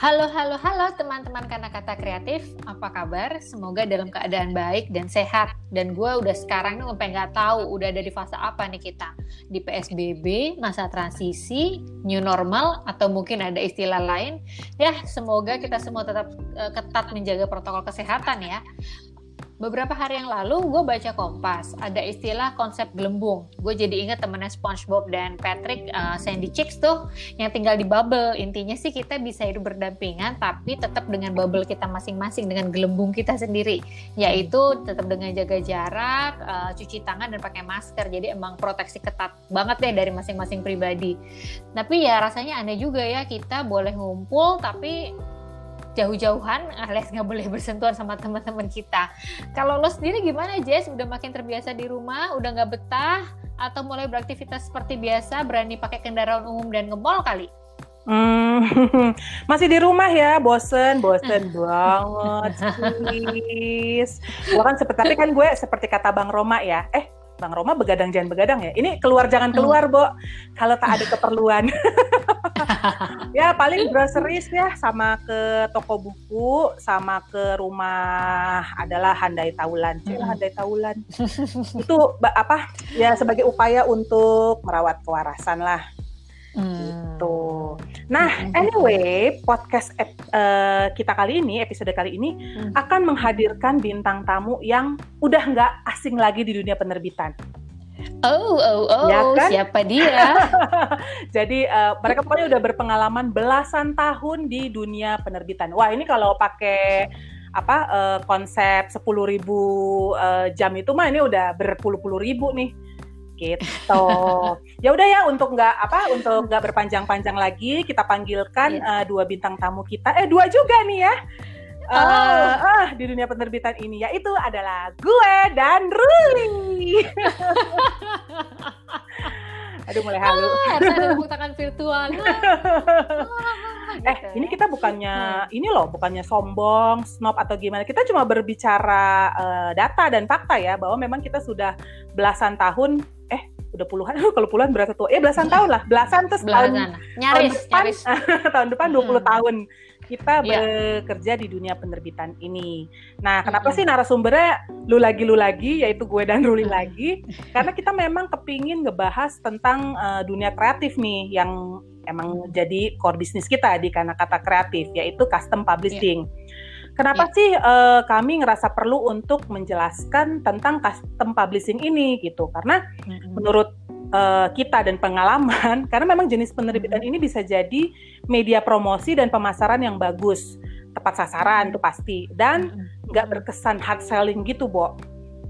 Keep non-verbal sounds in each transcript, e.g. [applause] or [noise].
Halo, halo, halo teman-teman karena kata kreatif, apa kabar? Semoga dalam keadaan baik dan sehat. Dan gue udah sekarang nih sampai nggak tahu udah ada di fase apa nih kita di PSBB, masa transisi, new normal, atau mungkin ada istilah lain. Ya, semoga kita semua tetap uh, ketat menjaga protokol kesehatan ya. Beberapa hari yang lalu gue baca Kompas, ada istilah konsep gelembung. Gue jadi inget temennya SpongeBob dan Patrick, uh, Sandy Chicks tuh, yang tinggal di bubble. Intinya sih kita bisa hidup berdampingan, tapi tetap dengan bubble kita masing-masing, dengan gelembung kita sendiri. Yaitu tetap dengan jaga jarak, uh, cuci tangan, dan pakai masker. Jadi emang proteksi ketat banget deh dari masing-masing pribadi. Tapi ya rasanya aneh juga ya, kita boleh ngumpul, tapi jauh-jauhan alias nggak boleh bersentuhan sama teman-teman kita. Kalau lo sendiri gimana Jess? Udah makin terbiasa di rumah, udah nggak betah, atau mulai beraktivitas seperti biasa, berani pakai kendaraan umum dan nge-mall kali? Hmm, [laughs] masih di rumah ya, bosen, bosen [laughs] banget, please. Gue kan seperti, tapi kan gue seperti kata Bang Roma ya, eh Bang Roma begadang jangan begadang ya. Ini keluar jangan keluar, hmm. Bo. Kalau tak ada keperluan. [laughs] ya paling groceries ya sama ke toko buku sama ke rumah adalah handai taulan. Hmm. handai taulan. Itu apa? Ya sebagai upaya untuk merawat kewarasan lah. Hmm. Gitu. Nah, hmm. anyway, podcast uh, kita kali ini, episode kali ini hmm. akan menghadirkan bintang tamu yang udah nggak asing lagi di dunia penerbitan. Oh, oh, oh, ya kan? siapa dia? [laughs] Jadi uh, mereka pokoknya udah berpengalaman belasan tahun di dunia penerbitan. Wah, ini kalau pakai apa uh, konsep 10.000 uh, jam itu mah ini udah berpuluh-puluh ribu nih gitu. ya udah ya untuk nggak apa untuk nggak berpanjang-panjang lagi kita panggilkan yeah. Iya. uh, dua bintang tamu kita. Eh dua juga nih ya. Uh, oh. uh, di dunia penerbitan ini yaitu adalah gue dan Ruli. [laughs] Aduh mulai halu. Ah, ada tangan virtual. [laughs] eh ini kita bukannya hmm. ini loh bukannya sombong, snob atau gimana. Kita cuma berbicara uh, data dan fakta ya bahwa memang kita sudah belasan tahun udah puluhan [laughs] kalau puluhan berasa tua ya belasan tahun lah belasan terus belasan. tahun nyaris [laughs] tahun depan, nyaris. tahun depan 20 hmm. tahun kita yeah. bekerja di dunia penerbitan ini. Nah, kenapa hmm. sih narasumbernya lu lagi lu lagi yaitu gue dan Ruli hmm. lagi? Karena kita memang kepingin ngebahas tentang uh, dunia kreatif nih yang emang jadi core bisnis kita di karena kata kreatif yaitu custom publishing. Yeah Kenapa yeah. sih uh, kami ngerasa perlu untuk menjelaskan tentang custom publishing ini gitu? Karena mm-hmm. menurut uh, kita dan pengalaman, [laughs] karena memang jenis penerbitan ini bisa jadi media promosi dan pemasaran yang bagus, tepat sasaran itu pasti, dan nggak berkesan hard selling gitu, Bo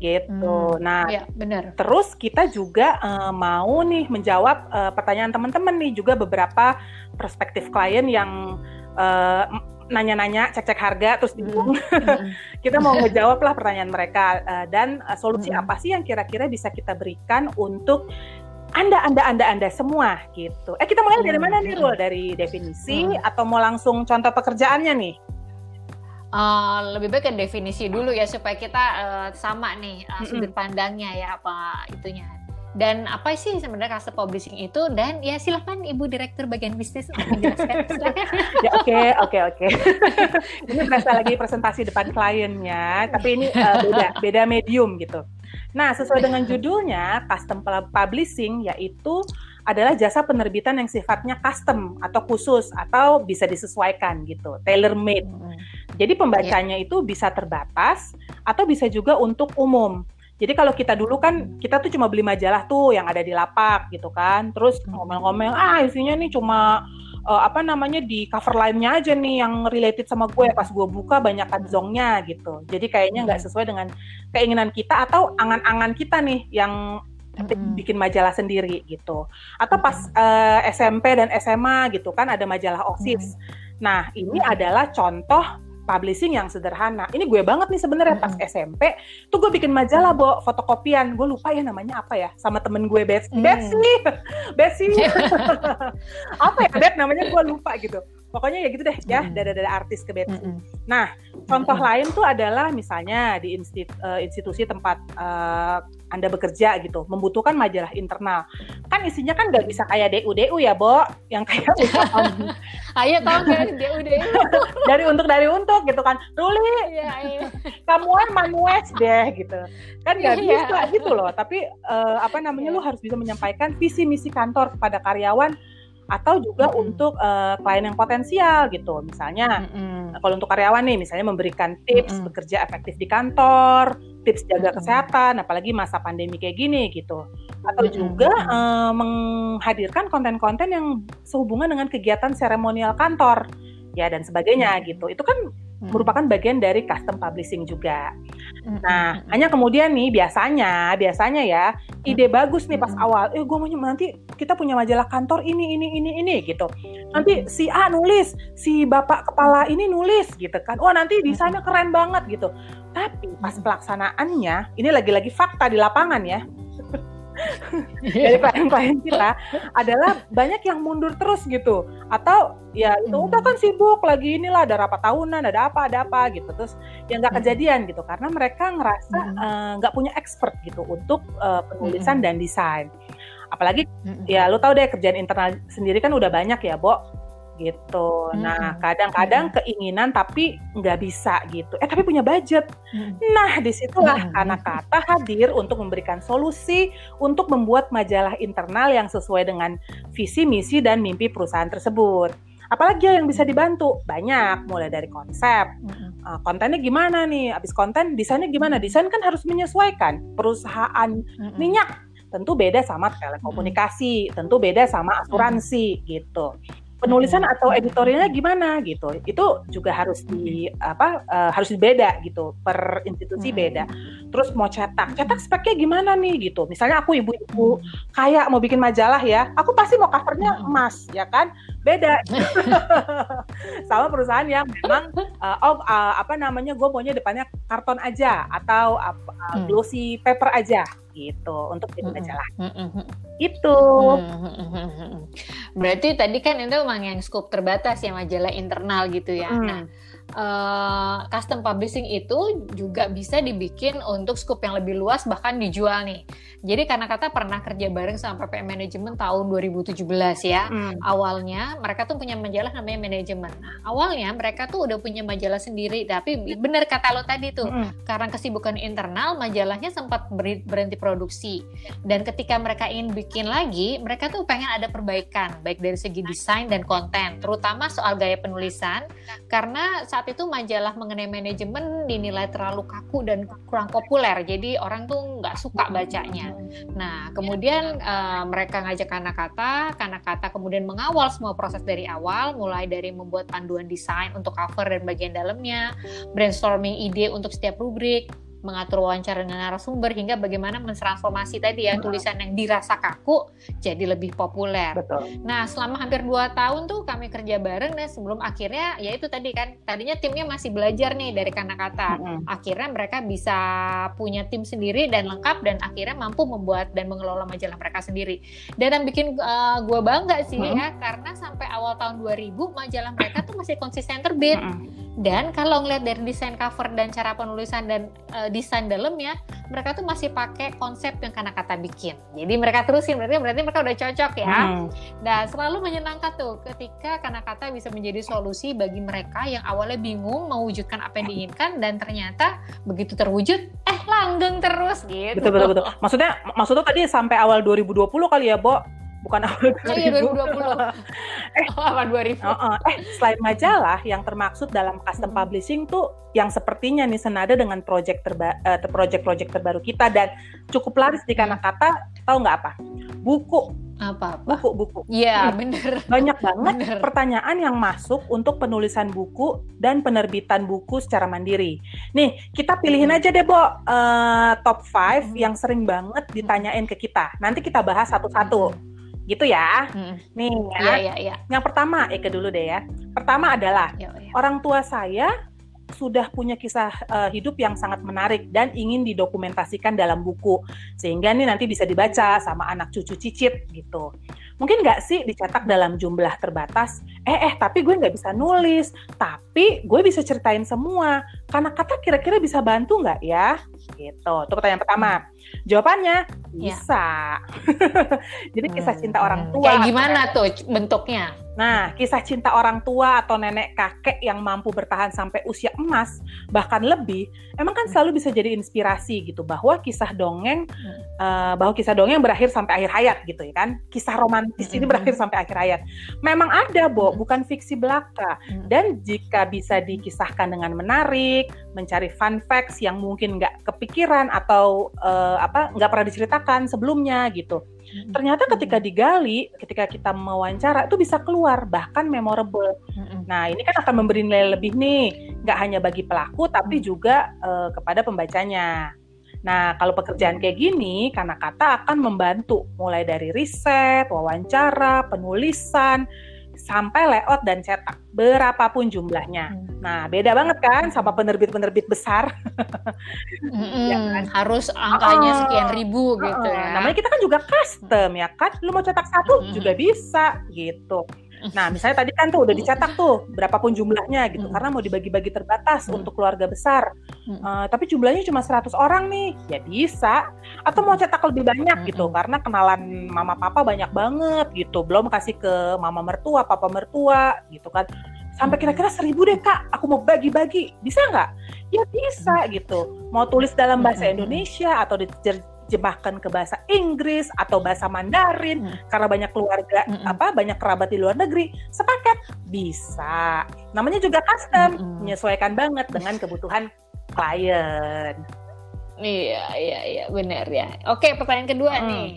gitu. Hmm, nah, ya, benar. Terus kita juga uh, mau nih menjawab uh, pertanyaan teman-teman nih juga beberapa perspektif klien yang uh, nanya-nanya, cek-cek harga, terus bingung. Mm. [laughs] kita mau ngejawab lah pertanyaan mereka uh, dan uh, solusi mm. apa sih yang kira-kira bisa kita berikan untuk anda, anda, anda, anda semua gitu. Eh kita mulai dari mana nih, Rul? Dari definisi mm. atau mau langsung contoh pekerjaannya nih? Uh, lebih baik ke definisi dulu ya supaya kita uh, sama nih uh, sudut pandangnya ya apa itunya dan apa sih sebenarnya custom publishing itu dan ya silahkan ibu direktur bagian bisnis menjelaskan [laughs] ya oke oke oke [laughs] ini berasa lagi presentasi depan kliennya tapi ini uh, beda beda medium gitu nah sesuai dengan judulnya custom publishing yaitu adalah jasa penerbitan yang sifatnya custom atau khusus atau bisa disesuaikan gitu, tailor made. Hmm. Jadi pembacanya yeah. itu bisa terbatas atau bisa juga untuk umum. Jadi kalau kita dulu kan kita tuh cuma beli majalah tuh yang ada di lapak gitu kan. Terus hmm. ngomel-ngomel, ah isinya nih cuma uh, apa namanya di cover lainnya aja nih yang related sama gue. Pas gue buka banyak zongnya gitu. Jadi kayaknya nggak hmm. sesuai dengan keinginan kita atau angan-angan kita nih yang hmm. bikin majalah sendiri gitu. Atau pas uh, eh, SMP dan SMA gitu kan ada majalah OSIS. Nah, ini adalah contoh publishing yang sederhana. Ini gue banget nih sebenarnya pas SMP tuh gue bikin majalah, Bo, fotokopian. Gue lupa ya namanya apa ya sama temen gue Betsy. Mm. Betsy. [laughs] Betsy. [laughs] [laughs] apa ya, Bet namanya gue lupa gitu. Pokoknya ya gitu deh ya, mm. dada-dada artis ke Betsy. Mm Nah, contoh mm lain tuh adalah misalnya di institusi, uh, institusi tempat uh, Anda bekerja gitu, membutuhkan majalah internal. Kan isinya kan nggak bisa kayak DU DU ya, Bo, yang kayak [laughs] Ayo tolong dari DU DU. dari untuk dari untuk gitu kan. Ruli, Iya, iya. kamuan manues deh gitu. Kan nggak Iya. bisa gitu loh. Tapi eh, apa namanya lu harus bisa menyampaikan visi misi kantor kepada karyawan atau juga Mm-mm. untuk eh, klien yang potensial gitu. Misalnya Mm-mm. kalau untuk karyawan nih misalnya memberikan tips Mm-mm. bekerja efektif di kantor, tips jaga Mm-mm. kesehatan apalagi masa pandemi kayak gini gitu. Atau Mm-mm. juga Mm-mm. eh, menghadirkan konten-konten yang sehubungan dengan kegiatan seremonial kantor ya dan sebagainya gitu. Itu kan Mm-mm. merupakan bagian dari custom publishing juga. Mm-mm. Nah, hanya kemudian nih biasanya, biasanya ya ide bagus nih pas awal. Eh, gue mau nanti kita punya majalah kantor ini, ini, ini, ini gitu. Nanti si A nulis, si bapak kepala ini nulis gitu kan. Wah nanti desainnya keren banget gitu. Tapi pas pelaksanaannya, ini lagi-lagi fakta di lapangan ya dari klien-klien kita adalah banyak yang mundur terus gitu atau ya itu Hmm. udah kan sibuk lagi inilah ada rapat tahunan ada apa ada apa gitu terus ya nggak Hmm. kejadian gitu karena mereka ngerasa Hmm. eh, nggak punya expert gitu untuk eh, penulisan Hmm. dan desain apalagi Mm-mm. ya lu tahu deh kerjaan internal sendiri kan udah banyak ya Bo gitu nah Mm-mm. kadang-kadang keinginan tapi nggak bisa gitu eh tapi punya budget Mm-mm. Nah, di situlah Mm-mm. karena kata hadir untuk memberikan solusi untuk membuat majalah internal yang sesuai dengan visi, misi, dan mimpi perusahaan tersebut. Apalagi yang bisa dibantu? Banyak, mulai dari konsep, Mm-mm. uh, kontennya gimana nih, habis konten, desainnya gimana? Desain kan harus menyesuaikan. Perusahaan Mm-mm. minyak tentu beda sama telekomunikasi, tentu beda sama asuransi gitu. Penulisan Mm-mm. atau editorialnya gimana gitu. Itu juga harus di apa eh, harus beda gitu per institusi Mm-mm. beda. Terus mau cetak, cetak speknya gimana nih gitu. Misalnya aku ibu-ibu kayak mau bikin majalah ya, aku pasti mau covernya Mm-mm. emas ya kan? Beda [laughs] sama perusahaan yang memang eh, oh eh, apa namanya gue maunya depannya karton aja atau eh, Hmm. glossy paper aja gitu untuk Mm-mm. majalah Mm-mm. itu. Hmm. Berarti tadi kan itu memang yang scope terbatas ya majalah internal gitu ya. Hmm. Nah, eh, custom publishing itu juga bisa dibikin untuk scope yang lebih luas bahkan dijual nih. Jadi karena kata pernah kerja bareng sama PPM Management tahun 2017 ya. Hmm. Awalnya mereka tuh punya majalah namanya manajemen. Nah, awalnya mereka tuh udah punya majalah sendiri, tapi bener kata lo tadi tuh, Mm-mm. karena kesibukan internal majalahnya sempat berhenti produksi dan ketika mereka ingin bikin lagi mereka tuh pengen ada perbaikan baik dari segi desain dan konten terutama soal gaya penulisan karena saat itu majalah mengenai manajemen dinilai terlalu kaku dan kurang populer. Jadi orang tuh nggak suka bacanya. Nah kemudian eh, mereka ngajak kata. Karena kata kemudian mengawal semua proses dari awal mulai dari membuat panduan desain untuk cover dan bagian dalamnya brainstorming ide untuk setiap rubrik mengatur wawancara dengan narasumber hingga bagaimana mentransformasi tadi ya tulisan yang dirasa kaku jadi lebih populer. Betul. Nah selama hampir 2 tahun tuh kami kerja bareng dan sebelum akhirnya ya itu tadi kan tadinya timnya masih belajar nih dari kata-kata. Akhirnya mereka bisa punya tim sendiri dan lengkap dan akhirnya mampu membuat dan mengelola majalah mereka sendiri. Dan yang bikin gue bangga sih Mm-mm. ya karena sampai awal tahun 2000 majalah mereka tuh masih konsisten terbit. Mm-mm. Dan kalau ngeliat dari desain cover dan cara penulisan dan eh, desain dalamnya, mereka tuh masih pakai konsep yang karena kata bikin. Jadi mereka terusin, berarti berarti mereka udah cocok ya. Mm. Dan selalu menyenangkan tuh ketika karena kata bisa menjadi solusi bagi mereka yang awalnya bingung mewujudkan apa yang diinginkan dan ternyata begitu terwujud, eh langgeng terus gitu. Betul betul betul. Maksudnya maksudnya tadi sampai awal 2020 kali ya, Bo? Bukan awal Oh iya 2020. 2020. [laughs] Oh, apa 2000? Heeh. Eh, selain majalah yang termaksud dalam custom publishing tuh yang sepertinya nih senada dengan project terba eh, project-project terbaru kita dan cukup laris di kanak kata tahu nggak apa? Buku, Apa apa? buku, buku. Iya Hmm. bener. Banyak banget Bener. pertanyaan yang masuk untuk penulisan buku dan penerbitan buku secara mandiri. Nih, kita pilihin Hmm. aja deh, Bo, eh, top 5 Hmm. yang sering banget ditanyain ke kita. Nanti kita bahas satu-satu. Gitu ya. Hmm. Nih ya. Iya iya iya. Yang pertama, Eke dulu deh ya. Pertama adalah Iya, iya. orang tua saya sudah punya kisah eh, hidup yang sangat menarik dan ingin didokumentasikan dalam buku sehingga ini nanti bisa dibaca sama anak cucu cicit gitu. mungkin nggak sih dicetak dalam jumlah terbatas? Eh, eh, tapi gue nggak bisa nulis, tapi gue bisa ceritain semua. Karena kata kira-kira bisa bantu nggak ya? Gitu. Itu pertanyaan pertama. Jawabannya Ya. bisa. [laughs] Jadi kisah cinta Hmm, orang tua. Kayak gimana tuh bentuknya? Nah, kisah cinta orang tua atau nenek kakek yang mampu bertahan sampai usia emas, bahkan lebih, emang kan selalu bisa jadi inspirasi gitu bahwa kisah dongeng, eh, bahwa kisah dongeng berakhir sampai akhir hayat gitu ya kan? Kisah romantis ini Mm-mm. berakhir sampai akhir hayat. Memang ada, Bo, Mm. bukan fiksi belaka. Mm. Dan jika bisa dikisahkan dengan menarik, mencari fun facts yang mungkin nggak kepikiran atau eh, apa nggak pernah diceritakan sebelumnya gitu ternyata ketika digali, ketika kita mewawancara itu bisa keluar bahkan memorable. Mm-mm. Nah ini kan akan memberi nilai lebih nih, nggak hanya bagi pelaku tapi juga eh, kepada pembacanya. Nah kalau pekerjaan kayak gini, karena kata akan membantu mulai dari riset, wawancara, penulisan, sampai layout dan cetak, berapapun jumlahnya. Nah beda banget kan sama penerbit-penerbit besar. Mm-mm, [laughs] Ya kan? Harus angkanya Oh. sekian ribu gitu ya. Namanya kita kan juga custom ya kan. Lu mau cetak satu Mm-mm. juga bisa gitu. Nah, misalnya tadi kan tuh udah dicetak tuh berapapun jumlahnya gitu karena mau dibagi-bagi terbatas untuk keluarga besar. Eh, tapi jumlahnya cuma 100 orang nih. Ya bisa. Atau mau cetak lebih banyak gitu karena kenalan mama papa banyak banget gitu. Belum kasih ke mama mertua, papa mertua gitu kan. Sampai kira-kira seribu deh kak, aku mau bagi-bagi. Bisa nggak? Ya bisa gitu. Mau tulis dalam bahasa. Indonesia atau diterjemahkan ke bahasa Inggris atau bahasa Mandarin Mm. karena banyak keluarga Mm-mm. apa banyak kerabat di luar negeri sepaket bisa namanya juga custom Mm-mm. menyesuaikan banget dengan kebutuhan klien Iya, iya, iya, benar ya. Oke, pertanyaan kedua Hmm. nih.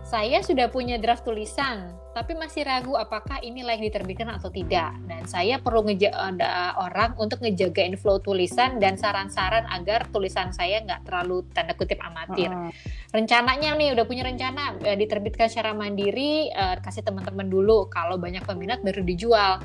Saya sudah punya draft tulisan, tapi masih ragu apakah ini layak diterbitkan atau tidak. Dan saya perlu ngeja ada orang untuk ngejaga flow tulisan dan saran-saran agar tulisan saya nggak terlalu tanda kutip amatir. Mm. Rencananya nih udah punya rencana eh, diterbitkan secara mandiri, eh, kasih teman-teman dulu. Kalau banyak peminat baru dijual.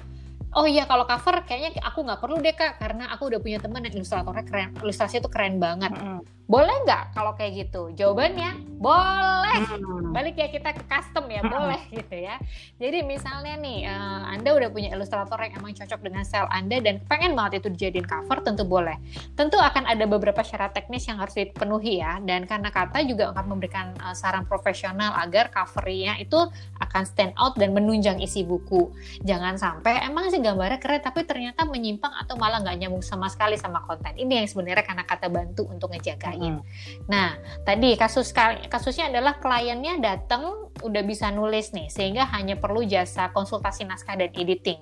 Oh iya kalau cover kayaknya aku nggak perlu deh kak karena aku udah punya teman yang ilustratornya keren, ilustrasi itu keren banget. Mm-mm. Boleh nggak kalau kayak gitu? Jawabannya boleh. Mm. Balik ya kita ke custom ya, Mm-mm. boleh gitu ya. Jadi misalnya nih, eh, Anda udah punya ilustrator yang emang cocok dengan style Anda dan pengen banget itu dijadiin cover, tentu boleh. Tentu akan ada beberapa syarat teknis yang harus dipenuhi ya. Dan karena kata juga akan memberikan eh, saran profesional agar covernya itu akan stand out dan menunjang isi buku. Jangan sampai emang sih gambarnya keren tapi ternyata menyimpang atau malah nggak nyambung sama sekali sama konten. Ini yang sebenarnya karena kata bantu untuk ngejagain. Mm. Nah, tadi kasus kasusnya adalah kliennya datang udah bisa nulis nih sehingga hanya perlu jasa konsultasi naskah dan editing.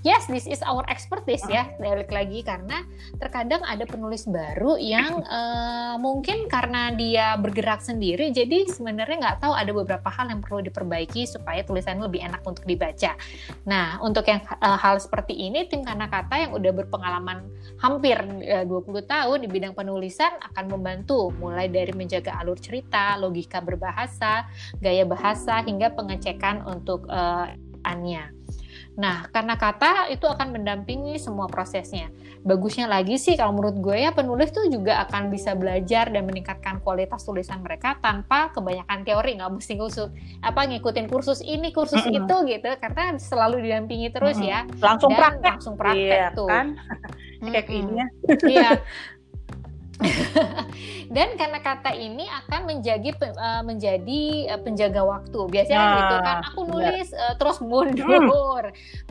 Yes, this is our expertise ya. Balik lagi karena terkadang ada penulis baru yang [laughs] eh, mungkin karena dia bergerak sendiri jadi sebenarnya nggak tahu ada beberapa hal yang perlu diperbaiki supaya tulisannya lebih enak untuk dibaca. Nah, untuk yang eh, hal seperti ini tim Kanakata yang udah berpengalaman hampir eh, 20 tahun di bidang penulisan akan membantu mulai dari menjaga alur cerita, logika berbahasa, gaya bahasa hingga pengecekan untuk annya. Nah, karena kata itu akan mendampingi semua prosesnya. Bagusnya lagi sih kalau menurut gue ya penulis tuh juga akan bisa belajar dan meningkatkan kualitas tulisan mereka tanpa kebanyakan teori, nggak mesti ngusut apa ngikutin kursus ini, kursus Mm-mm. itu gitu karena selalu didampingi terus Mm-mm. ya. langsung Dan praktek langsung praktek Iya, tuh. kan [laughs] kayak Mm-mm. ini ya Iya. [laughs] [laughs] Dan karena kata ini akan menjadi eh, menjadi eh, penjaga waktu. Biasanya Nah, gitu kan, aku nulis eh, terus mundur,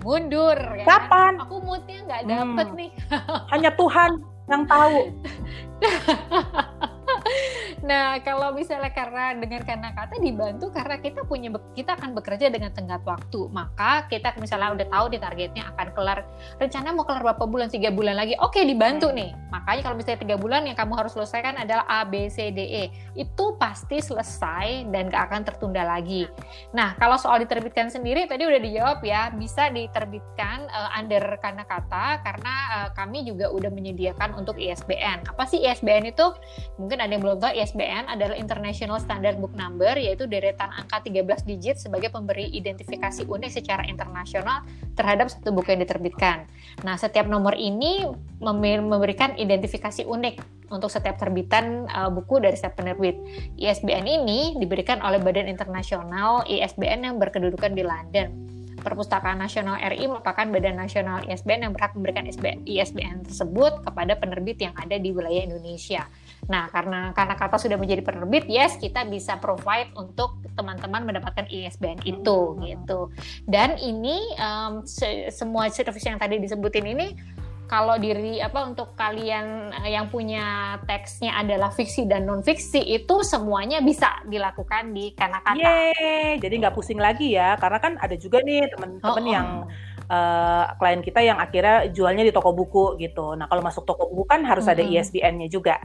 mundur. ya kan? kapan Aku moodnya nggak dapet Hmm. nih. [laughs] hanya Tuhan yang tahu [laughs] Nah, kalau misalnya karena dengan karena kata dibantu karena kita punya kita akan bekerja dengan tenggat waktu. Maka kita misalnya udah tahu di targetnya akan kelar rencana mau kelar berapa bulan tiga bulan lagi. Oke, dibantu nih. Makanya kalau misalnya tiga bulan yang kamu harus selesaikan adalah A, B, C, D, E. Itu pasti selesai dan gak akan tertunda lagi. Nah, kalau soal diterbitkan sendiri tadi udah dijawab ya, bisa diterbitkan eh, under karena kata karena eh, kami juga udah menyediakan untuk ISBN. Apa sih ISBN itu? Mungkin ada yang belum tahu, ISBN ISBN adalah International Standard Book Number, yaitu deretan angka 13 digit sebagai pemberi identifikasi unik secara internasional terhadap satu buku yang diterbitkan. Nah, setiap nomor ini memberikan identifikasi unik untuk setiap terbitan uh, buku dari setiap penerbit. ISBN ini diberikan oleh Badan Internasional ISBN yang berkedudukan di London. Perpustakaan Nasional RI merupakan badan nasional ISBN yang berhak memberikan ISBN tersebut kepada penerbit yang ada di wilayah Indonesia. Nah, karena karena kata sudah menjadi penerbit, yes kita bisa provide untuk teman-teman mendapatkan ISBN itu gitu. Dan ini um, se semua service yang tadi disebutin ini kalau diri apa untuk kalian eh, yang punya teksnya adalah fiksi dan non fiksi itu semuanya bisa dilakukan di kata-kata. Yeay, jadi nggak pusing lagi ya, karena kan ada juga nih teman-teman oh, oh. yang uh, klien kita yang akhirnya jualnya di toko buku gitu. Nah kalau masuk toko buku kan harus mm -hmm. ada ISBN-nya juga,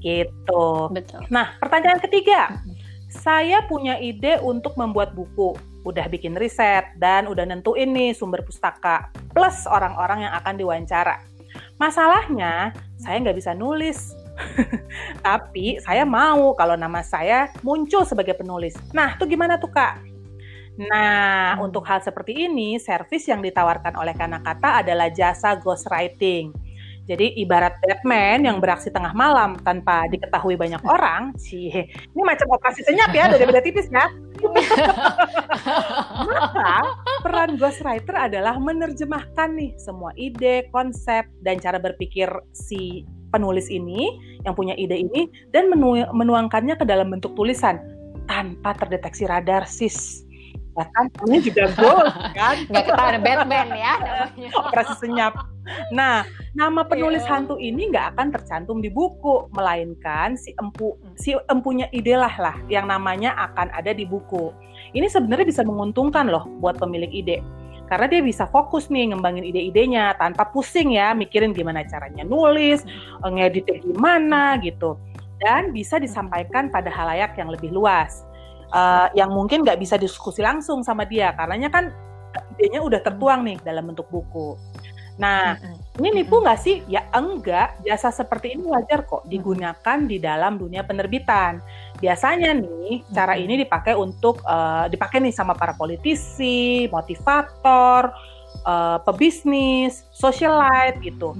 gitu. Betul. Nah pertanyaan ketiga, -hmm. saya punya ide untuk membuat buku udah bikin riset, dan udah nentuin nih sumber pustaka, plus orang-orang yang akan diwawancara. Masalahnya, saya nggak bisa nulis. [laughs] Tapi saya mau kalau nama saya muncul sebagai penulis. Nah, itu gimana tuh Kak? Nah, untuk hal seperti ini, servis yang ditawarkan oleh Kanakata adalah jasa ghostwriting. Jadi ibarat Batman yang beraksi tengah malam tanpa diketahui banyak [laughs] orang, sih ini macam operasi senyap ya dari beda tipis ya. [laughs] Maka peran ghostwriter adalah menerjemahkan nih semua ide, konsep dan cara berpikir si penulis ini yang punya ide ini dan menu menuangkannya ke dalam bentuk tulisan tanpa terdeteksi radar sis bahkan ini juga ghost kan? [laughs] Nggak ketahuan Batman ya operasi senyap. Nah nama penulis yeah. hantu ini nggak akan tercantum di buku melainkan si empu si empunya ide lah lah yang namanya akan ada di buku. Ini sebenarnya bisa menguntungkan loh buat pemilik ide karena dia bisa fokus nih ngembangin ide-idenya tanpa pusing ya mikirin gimana caranya nulis, ngeditnya gimana gitu. Dan bisa disampaikan pada halayak yang lebih luas uh, yang mungkin nggak bisa diskusi langsung sama dia karenanya kan idenya udah tertuang nih dalam bentuk buku. Nah, ini nipu nggak sih? Ya enggak, jasa seperti ini wajar kok digunakan di dalam dunia penerbitan. Biasanya nih, cara ini dipakai untuk uh, dipakai nih sama para politisi, motivator, uh, pebisnis, socialite gitu,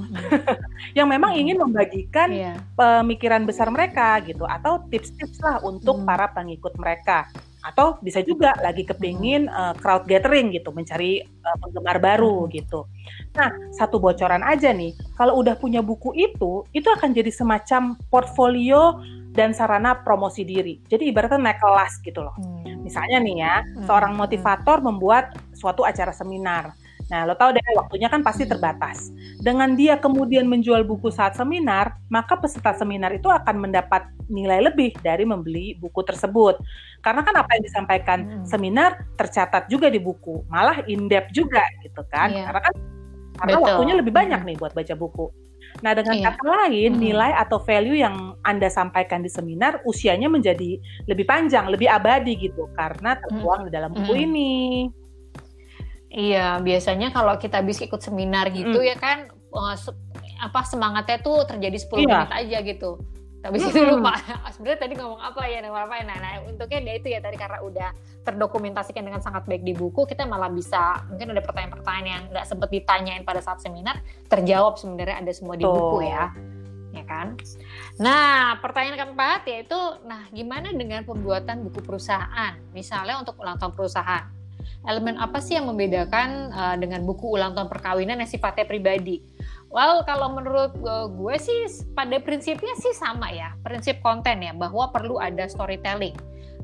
[laughs] yang memang ingin membagikan yeah. pemikiran besar mereka gitu, atau tips-tips lah untuk hmm. para pengikut mereka, atau bisa juga lagi kepingin uh, crowd gathering gitu, mencari uh, penggemar baru gitu. Nah, satu bocoran aja nih, kalau udah punya buku itu, itu akan jadi semacam portfolio dan sarana promosi diri. Jadi ibaratnya naik kelas gitu loh. Hmm. Misalnya nih ya, hmm. seorang motivator membuat suatu acara seminar Nah, lo tahu deh waktunya kan pasti terbatas. Dengan dia kemudian menjual buku saat seminar, maka peserta seminar itu akan mendapat nilai lebih dari membeli buku tersebut. Karena kan apa yang disampaikan hmm. seminar tercatat juga di buku, malah in depth juga gitu kan. Yeah. Karena kan karena Betul. waktunya lebih banyak hmm. nih buat baca buku. Nah, dengan iya. kata lain, hmm. nilai atau value yang Anda sampaikan di seminar usianya menjadi lebih panjang, lebih abadi gitu karena tertuang hmm. di dalam buku hmm. ini. Iya, biasanya kalau kita bisa ikut seminar gitu mm. ya kan uh, se apa semangatnya tuh terjadi 10 iya. menit aja gitu. Tapi mm. itu lupa. [laughs] Sebenarnya tadi ngomong apa ya, ngomong apa ya. Nah, nah untuknya dia itu ya tadi karena udah terdokumentasikan dengan sangat baik di buku, kita malah bisa mungkin ada pertanyaan-pertanyaan yang nggak sempat ditanyain pada saat seminar terjawab sebenarnya ada semua di buku ya. Ya kan? Nah, pertanyaan keempat yaitu, nah gimana dengan pembuatan buku perusahaan? Misalnya untuk ulang tahun perusahaan elemen apa sih yang membedakan uh, dengan buku ulang tahun perkawinan yang sifatnya pribadi? Well, kalau menurut uh, gue sih pada prinsipnya sih sama ya, prinsip konten ya, bahwa perlu ada storytelling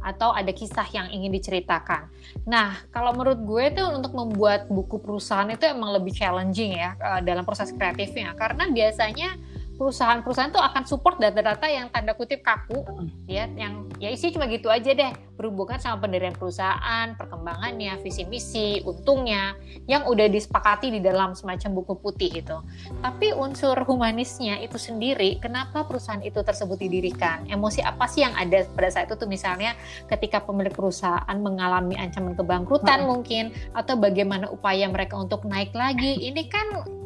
atau ada kisah yang ingin diceritakan. Nah, kalau menurut gue itu untuk membuat buku perusahaan itu emang lebih challenging ya uh, dalam proses kreatifnya, karena biasanya perusahaan-perusahaan tuh akan support data-data yang tanda kutip kaku ya yang ya isi cuma gitu aja deh. Berhubungan sama pendirian perusahaan perkembangannya visi misi untungnya yang udah disepakati di dalam semacam buku putih itu. Tapi unsur humanisnya itu sendiri kenapa perusahaan itu tersebut didirikan? Emosi apa sih yang ada pada saat itu tuh? Misalnya ketika pemilik perusahaan mengalami ancaman kebangkrutan hmm. mungkin atau bagaimana upaya mereka untuk naik lagi? Ini kan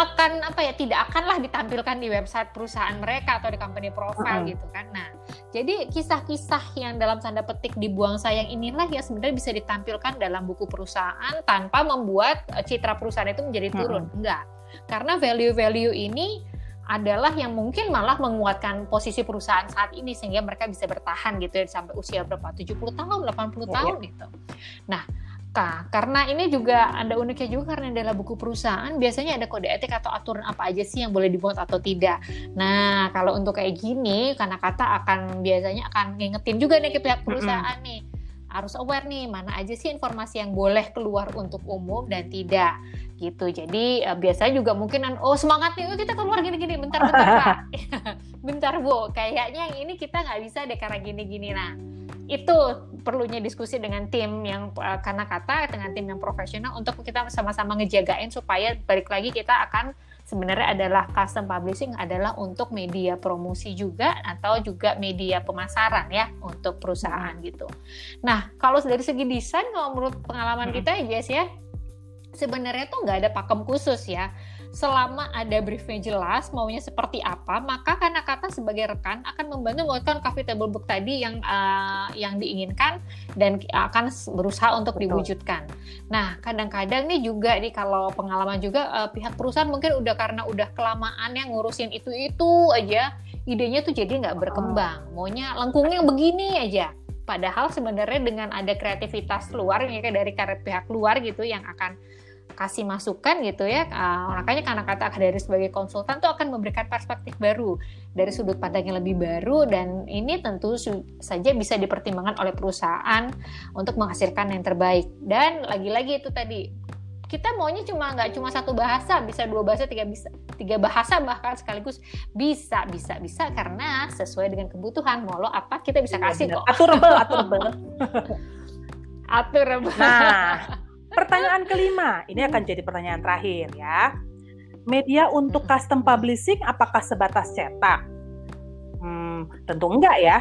akan apa ya tidak akanlah ditampilkan di website perusahaan mereka atau di company profile uh -huh. gitu kan. Nah, jadi kisah-kisah yang dalam tanda petik dibuang sayang inilah yang sebenarnya bisa ditampilkan dalam buku perusahaan tanpa membuat eh, citra perusahaan itu menjadi turun. Uh -huh. Enggak. Karena value-value ini adalah yang mungkin malah menguatkan posisi perusahaan saat ini sehingga mereka bisa bertahan gitu ya sampai usia berapa 70 tahun 80 oh, tahun iya. gitu. Nah, Nah, karena ini juga ada uniknya juga karena dalam buku perusahaan biasanya ada kode etik atau aturan apa aja sih yang boleh dibuat atau tidak. Nah, kalau untuk kayak gini, karena kata akan biasanya akan ngingetin juga nih ke pihak perusahaan mm -hmm. nih harus aware nih mana aja sih informasi yang boleh keluar untuk umum dan tidak gitu. Jadi uh, biasanya juga mungkin oh semangat nih, oh, kita keluar gini-gini, bentar bentar pak, [laughs] bentar bu, kayaknya yang ini kita nggak bisa deh karena gini-gini. Nah itu perlunya diskusi dengan tim yang uh, karena kata dengan tim yang profesional untuk kita sama-sama ngejagain supaya balik lagi kita akan sebenarnya adalah custom publishing adalah untuk media promosi juga atau juga media pemasaran ya untuk perusahaan gitu. Nah kalau dari segi desain kalau menurut pengalaman kita ya Jess ya sebenarnya tuh nggak ada pakem khusus ya selama ada briefnya jelas maunya seperti apa maka karena kata sebagai rekan akan membantu membuatkan coffee table book tadi yang uh, yang diinginkan dan akan berusaha untuk Betul. diwujudkan. Nah kadang-kadang nih juga nih kalau pengalaman juga uh, pihak perusahaan mungkin udah karena udah kelamaan yang ngurusin itu itu aja idenya tuh jadi nggak berkembang maunya lengkungnya begini aja padahal sebenarnya dengan ada kreativitas luar ya dari karet pihak luar gitu yang akan kasih masukan gitu ya uh, makanya karena kata dari sebagai konsultan tuh akan memberikan perspektif baru dari sudut pandang yang lebih baru dan ini tentu saja bisa dipertimbangkan oleh perusahaan untuk menghasilkan yang terbaik. Dan lagi-lagi itu tadi kita maunya cuma nggak cuma satu bahasa bisa dua bahasa tiga bisa tiga bahasa bahkan sekaligus bisa bisa bisa karena sesuai dengan kebutuhan. Mau lo apa kita bisa iya, kasih kok? Aturable aturable. [laughs] Aturable. Nah Pertanyaan kelima, ini akan jadi pertanyaan terakhir ya. Media untuk custom publishing apakah sebatas cetak? Hmm, tentu enggak ya.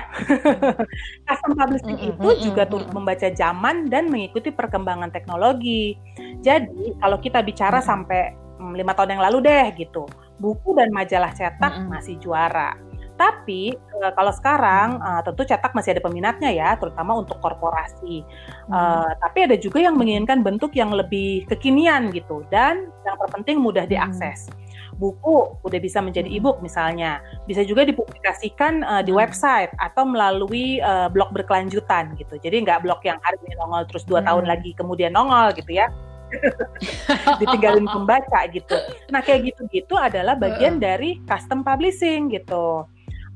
[laughs] custom publishing mm -hmm. itu juga turut membaca zaman dan mengikuti perkembangan teknologi. Jadi kalau kita bicara sampai hmm, lima tahun yang lalu deh gitu, buku dan majalah cetak mm -hmm. masih juara. Tapi uh, kalau sekarang uh, tentu cetak masih ada peminatnya ya, terutama untuk korporasi. Uh, tapi ada juga yang menginginkan bentuk yang lebih kekinian gitu dan yang terpenting mudah hmm. diakses. Buku udah bisa menjadi hmm. e-book misalnya, bisa juga dipublikasikan uh, di website atau melalui uh, blog berkelanjutan gitu. Jadi nggak blog yang hari ini nongol terus dua tahun lagi kemudian nongol gitu ya. [laughs] ditinggalin pembaca gitu. Nah kayak gitu-gitu adalah bagian dari custom publishing gitu.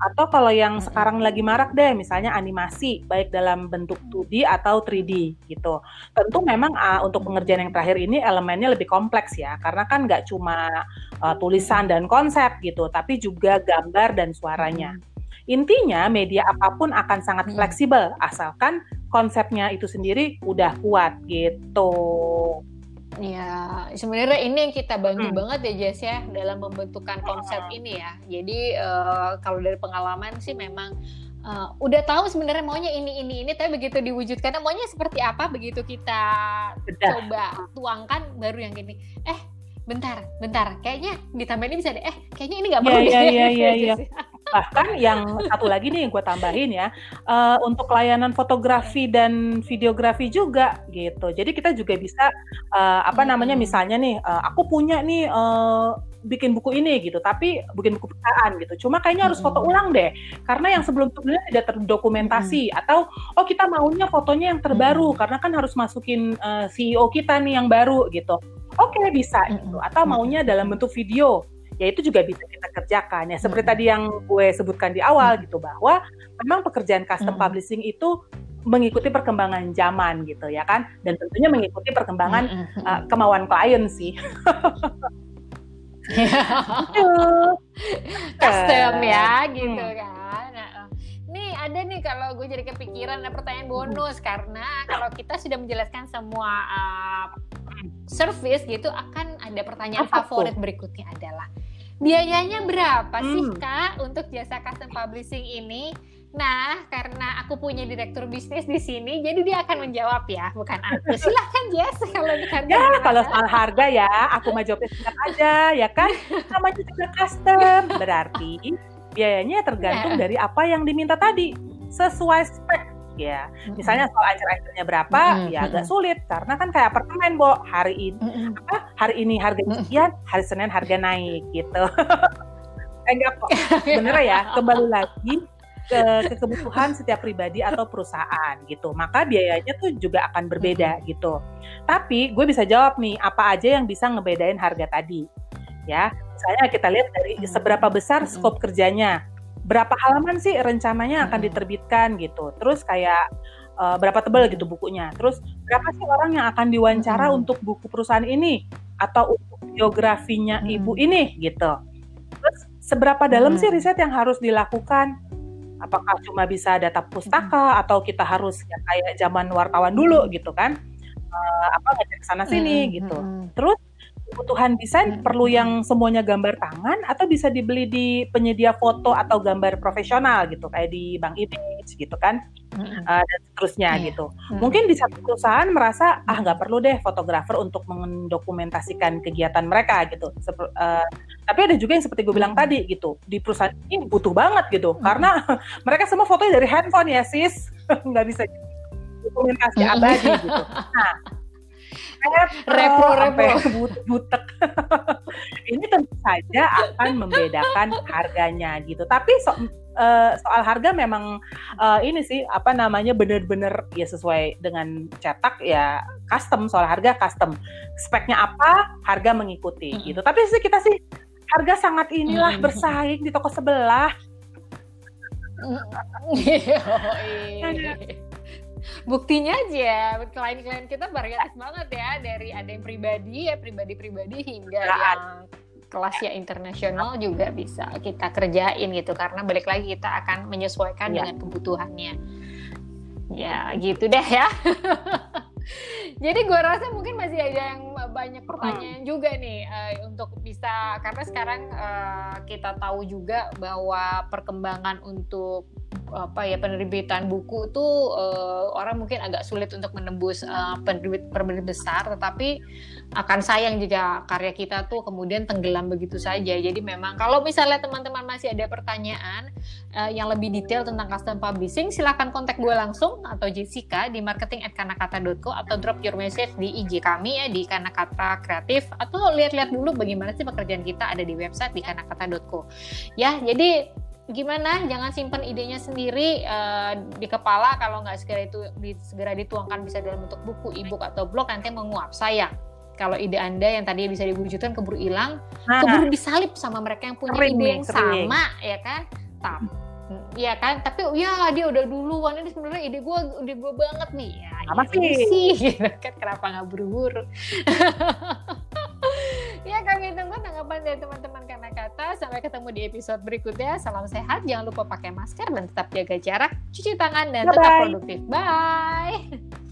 Atau kalau yang sekarang lagi marak deh, misalnya animasi, baik dalam bentuk 2D atau 3D gitu. Tentu memang uh, untuk pengerjaan yang terakhir ini elemennya lebih kompleks ya, karena kan nggak cuma uh, tulisan dan konsep gitu, tapi juga gambar dan suaranya. Intinya media apa pun akan sangat fleksibel, asalkan konsepnya itu sendiri udah kuat gitu. Ya, sebenarnya ini yang kita bantu hmm. banget ya Jess ya dalam membentukkan konsep ini ya. Jadi uh, kalau dari pengalaman sih memang uh, udah tahu sebenarnya maunya ini ini ini, tapi begitu diwujudkan maunya seperti apa begitu kita Bedah. coba tuangkan baru yang gini. Eh, bentar, bentar, kayaknya ditambahin bisa deh. Eh, kayaknya ini nggak iya, perlu yeah, deh. Iya, iya, [laughs] iya bahkan yang satu lagi nih yang gue tambahin ya uh, untuk layanan fotografi dan videografi juga gitu. Jadi kita juga bisa uh, apa namanya misalnya nih uh, aku punya nih uh, bikin buku ini gitu. Tapi bikin buku perusahaan gitu. Cuma kayaknya harus foto ulang deh. Karena yang sebelum sebelumnya tidak terdokumentasi. Hmm. atau oh kita maunya fotonya yang terbaru. Hmm. karena kan harus masukin uh, CEO kita nih yang baru gitu. Oke okay, bisa gitu. Atau maunya dalam bentuk video ya itu juga bisa kita kerjakan ya seperti hmm. tadi yang gue sebutkan di awal gitu bahwa memang pekerjaan custom hmm. publishing itu mengikuti perkembangan zaman gitu ya kan dan tentunya mengikuti perkembangan hmm. uh, kemauan klien sih [laughs] custom ya gitu hmm. kan ada nih kalau gue jadi kepikiran ada pertanyaan bonus karena kalau kita sudah menjelaskan semua uh, service gitu akan ada pertanyaan Apa favorit tuh? berikutnya adalah biayanya berapa hmm. sih kak untuk jasa custom publishing ini Nah, karena aku punya direktur bisnis di sini, jadi dia akan menjawab ya, bukan aku. [laughs] Silahkan Jess, kalau harga. Ya, kalau soal harga ya, aku mah jawabnya aja, ya kan? Namanya juga custom, berarti biayanya tergantung dari apa yang diminta tadi, sesuai spek ya. Misalnya soal acer-acernya berapa, ya agak sulit karena kan kayak apartemen, Bo. Hari ini apa? Hari ini harga sekian, hari Senin harga naik gitu. [laughs] enggak kok. Bener ya, kembali lagi ke, ke kebutuhan setiap pribadi atau perusahaan gitu. Maka biayanya tuh juga akan berbeda gitu. Tapi gue bisa jawab nih, apa aja yang bisa ngebedain harga tadi? Ya, misalnya kita lihat dari seberapa besar skop kerjanya, berapa halaman sih rencananya akan diterbitkan gitu. Terus kayak uh, berapa tebal gitu bukunya. Terus berapa sih orang yang akan diwawancara hmm. untuk buku perusahaan ini atau untuk biografinya hmm. ibu ini gitu. Terus seberapa dalam hmm. sih riset yang harus dilakukan? apakah cuma bisa data pustaka hmm. atau kita harus ya kayak zaman wartawan dulu gitu kan uh, apa ngecek sana sini hmm. gitu terus kebutuhan desain hmm. perlu yang semuanya gambar tangan atau bisa dibeli di penyedia foto atau gambar profesional gitu kayak di Bank Image gitu kan hmm. uh, dan seterusnya yeah. gitu. Hmm. Mungkin di satu perusahaan merasa ah nggak perlu deh fotografer untuk mendokumentasikan kegiatan mereka gitu. Sep uh, tapi ada juga yang seperti gue bilang tadi gitu di perusahaan ini butuh banget gitu hmm. karena [laughs] mereka semua fotonya dari handphone ya sis [laughs] nggak bisa dokumentasi abadi gitu. Nah repro repro. butek. [laughs] Ini tentu saja akan membedakan harganya gitu. Tapi so, uh, soal harga memang uh, ini sih apa namanya benar-benar ya sesuai dengan cetak ya custom. Soal harga custom. Speknya apa harga mengikuti hmm. gitu. Tapi sih kita sih harga sangat inilah hmm. bersaing di toko sebelah [laughs] buktinya aja klien-klien kita variatif banget ya dari ada yang pribadi ya pribadi-pribadi hingga nah, yang kelasnya internasional juga bisa kita kerjain gitu karena balik lagi kita akan menyesuaikan ya. dengan kebutuhannya ya gitu deh ya [laughs] jadi gue rasa mungkin masih ada yang banyak pertanyaan hmm. juga nih uh, untuk bisa karena sekarang uh, kita tahu juga bahwa perkembangan untuk apa ya penerbitan buku tuh uh, orang mungkin agak sulit untuk menembus uh, penerbit penerbit besar tetapi akan sayang jika karya kita tuh kemudian tenggelam begitu saja. Jadi memang kalau misalnya teman-teman masih ada pertanyaan uh, yang lebih detail tentang custom publishing silahkan kontak gue langsung atau Jessica di marketing@kanakata.co atau drop your message di IG kami ya di Kanakata Kreatif. Atau lihat-lihat dulu bagaimana sih pekerjaan kita ada di website di kanakata.co ya jadi gimana? Jangan simpan idenya sendiri uh, di kepala. Kalau nggak segera itu di, segera dituangkan bisa dalam bentuk buku ebook atau blog nanti menguap. Sayang. Kalau ide anda yang tadinya bisa diwujudkan keburu hilang nah, keburu disalip sama mereka yang punya ide yang sering. sama ya kan? Tapi ya kan? Tapi ya dia udah duluan. Ini sebenarnya ide gue ide gue banget nih. Ya, apa ya, sih [laughs] gitu kan? Kenapa nggak buru-buru [laughs] ya kami tunggu tanggapan dari teman-teman karena kata. Sampai ketemu di episode berikutnya. Salam sehat. Jangan lupa pakai masker dan tetap jaga jarak. Cuci tangan dan tetap produktif. Bye